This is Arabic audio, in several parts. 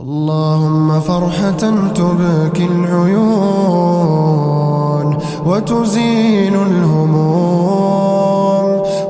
اللهم فرحة تبكي العيون وتزين الهموم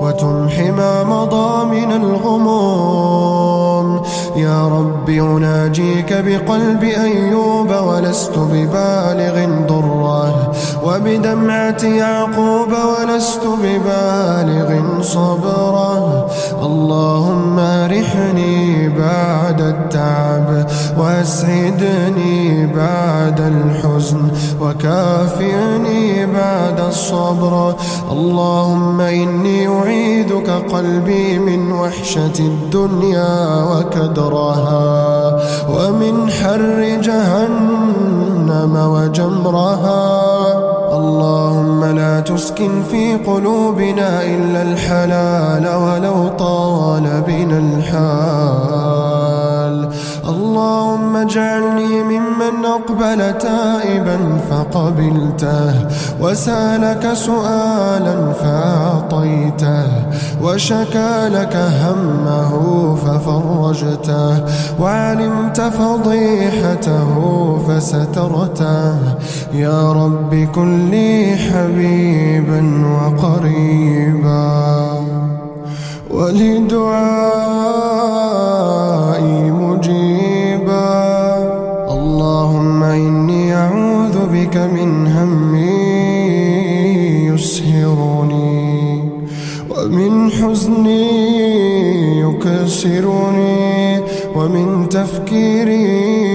وتمحي ما مضى من الغموم. يا رب أناجيك بقلب أيوب ولست ببالغ ضره وبدمعة يعقوب ولست ببالغ صبره. اللهم أرحني بعد التعب. وأسعدني بعد الحزن وكافئني بعد الصبر. اللهم إني أعيدك قلبي من وحشة الدنيا وكدرها ومن حر جهنم وجمرها. اللهم لا تسكن في قلوبنا إلا الحلال ولو طال بنا الحال. اللهم اجعلني ممن أقبل تائبا فقبلته وسألك سؤالا فأعطيته وشكى لك همه ففرجته وعلمت فضيحته فسترته. يا رب كن لي حبيبا وقريبا ولدعائي حزن يكسرني ومن تفكير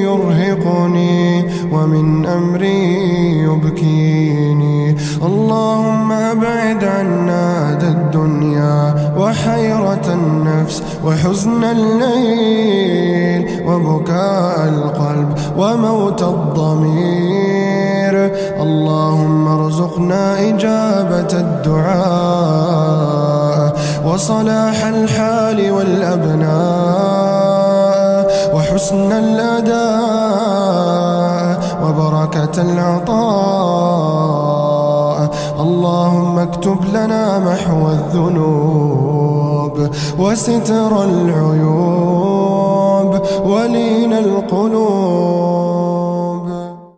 يرهقني ومن أمري يبكيني. اللهم أبعد عنا ذا الدنيا وحيرة النفس وحزن الليل وبكاء القلب وموت الضمير. اللهم ارزقنا إجابة الدعاء. وصلاح الحال والأبناء وحسن الأداء وبركة العطاء. اللهم اكتب لنا محو الذنوب وستر العيوب ولين القلوب